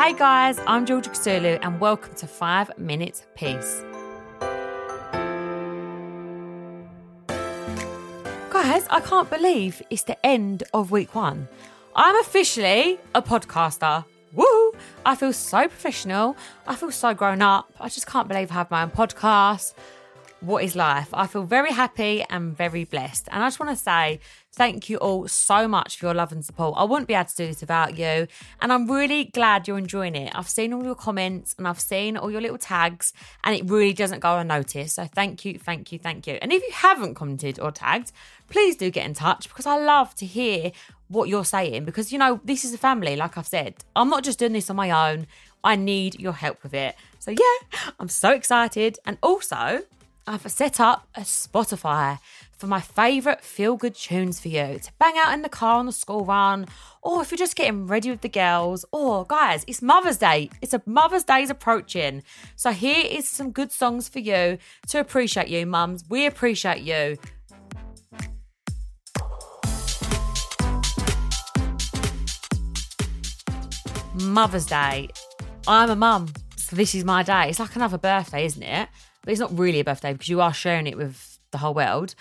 Hey guys, I'm Georgia Kousoulou and welcome to 5 Minutes Peace. Guys, I can't believe it's the end of week one. I'm officially a podcaster. Woo! I feel so professional. I feel so grown up. I just can't believe I have my own podcast. What is life? I feel very happy and very blessed. And I just want to say thank you all so much for your love and support. I wouldn't be able to do this without you. And I'm really glad you're enjoying it. I've seen all your comments and I've seen all your little tags, and it really doesn't go unnoticed. So thank you, thank you, thank you. And if you haven't commented or tagged, please do get in touch because I love to hear what you're saying because you know this is a family like i've said i'm not just doing this on my own i need your help with it so yeah i'm so excited and also i've set up a spotify for my favourite feel good tunes for you to bang out in the car on the school run or if you're just getting ready with the girls or guys it's mother's day it's a mother's Day's approaching so here is some good songs for you to appreciate you mums we appreciate you Mother's Day. I'm a mum, so this is my day. It's like another birthday, isn't it? But it's not really a birthday because you are sharing it with the whole world.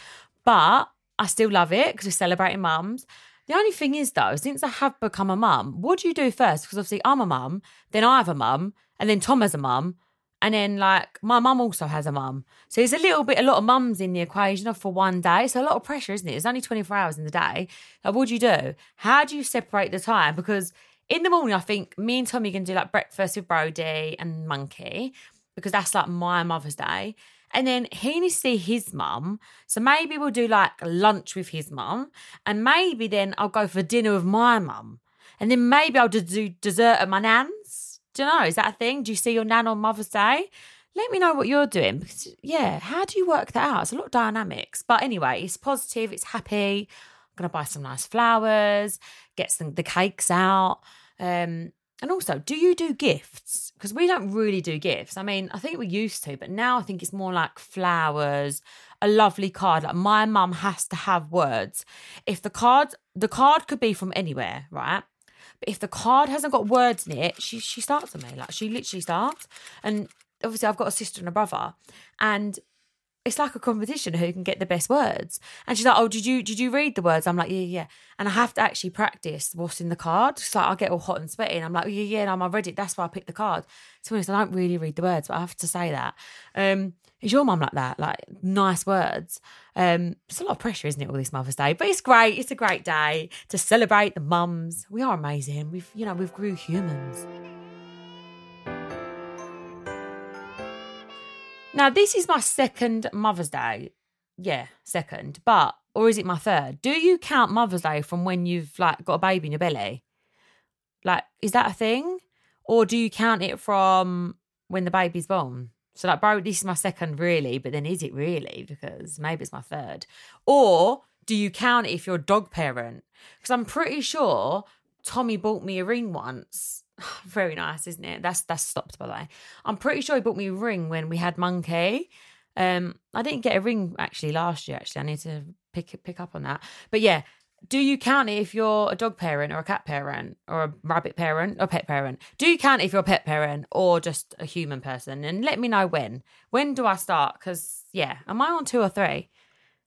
But I still love it because we're celebrating mums. The only thing is, though, since I have become a mum, what do you do first? Because obviously I'm a mum, then I have a mum, and then Tom has a mum, and then like my mum also has a mum. So there's a little bit, a lot of mums in the equation for one day. So a lot of pressure, isn't it? It's only 24 hours in the day. Like, what do you do? How do you separate the time? Because in the morning, I think me and Tommy can do like breakfast with Brody and Monkey because that's like my Mother's Day. And then he needs to see his mum. So maybe we'll do like lunch with his mum. And maybe then I'll go for dinner with my mum. And then maybe I'll do dessert at my nan's. Do you know? Is that a thing? Do you see your nan on Mother's Day? Let me know what you're doing because, yeah, how do you work that out? It's a lot of dynamics. But anyway, it's positive, it's happy. I'm going to buy some nice flowers, get some the cakes out. Um, and also, do you do gifts? Because we don't really do gifts. I mean, I think we used to, but now I think it's more like flowers, a lovely card. Like my mum has to have words. If the card, the card could be from anywhere, right? But if the card hasn't got words in it, she she starts on me. Like she literally starts. And obviously, I've got a sister and a brother, and it's like a competition who can get the best words. And she's like, "Oh, did you did you read the words?" I'm like, "Yeah, yeah." And I have to actually practice what's in the card. So like I get all hot and sweaty, and I'm like, "Yeah, yeah." And I'm read it. That's why I picked the card. To be honest, I don't really read the words, but I have to say that. Um, is your mum like that? Like nice words? Um, it's a lot of pressure, isn't it? All this Mother's Day, but it's great. It's a great day to celebrate the mums. We are amazing. We've you know we've grew humans. Now, this is my second Mother's Day. Yeah, second. But, or is it my third? Do you count Mother's Day from when you've like got a baby in your belly? Like, is that a thing? Or do you count it from when the baby's born? So, like, bro, this is my second, really, but then is it really? Because maybe it's my third. Or do you count it if you're a dog parent? Because I'm pretty sure Tommy bought me a ring once very nice, isn't it? That's that's stopped by the way. I'm pretty sure he bought me a ring when we had Monkey. Um, I didn't get a ring actually last year. Actually, I need to pick pick up on that. But yeah, do you count it if you're a dog parent or a cat parent or a rabbit parent or pet parent? Do you count if you're a pet parent or just a human person? And let me know when. When do I start? Because yeah, am I on two or three?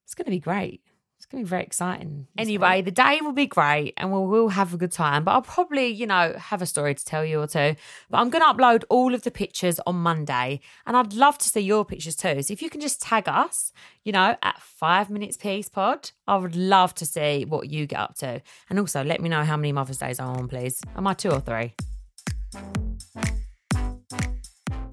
It's going to be great. It's going to be very exciting. Anyway, the day will be great and we'll, we'll have a good time. But I'll probably, you know, have a story to tell you or two. But I'm going to upload all of the pictures on Monday and I'd love to see your pictures too. So if you can just tag us, you know, at five minutes peace pod, I would love to see what you get up to. And also let me know how many Mother's Days I'm on, please. Am I two or three?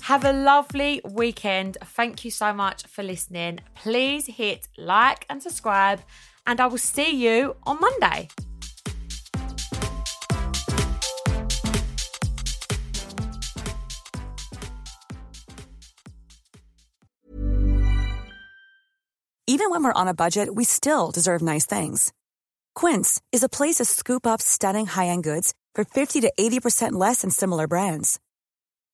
Have a lovely weekend. Thank you so much for listening. Please hit like and subscribe and I will see you on Monday. Even when we're on a budget, we still deserve nice things. Quince is a place to scoop up stunning high end goods for 50 to 80% less than similar brands.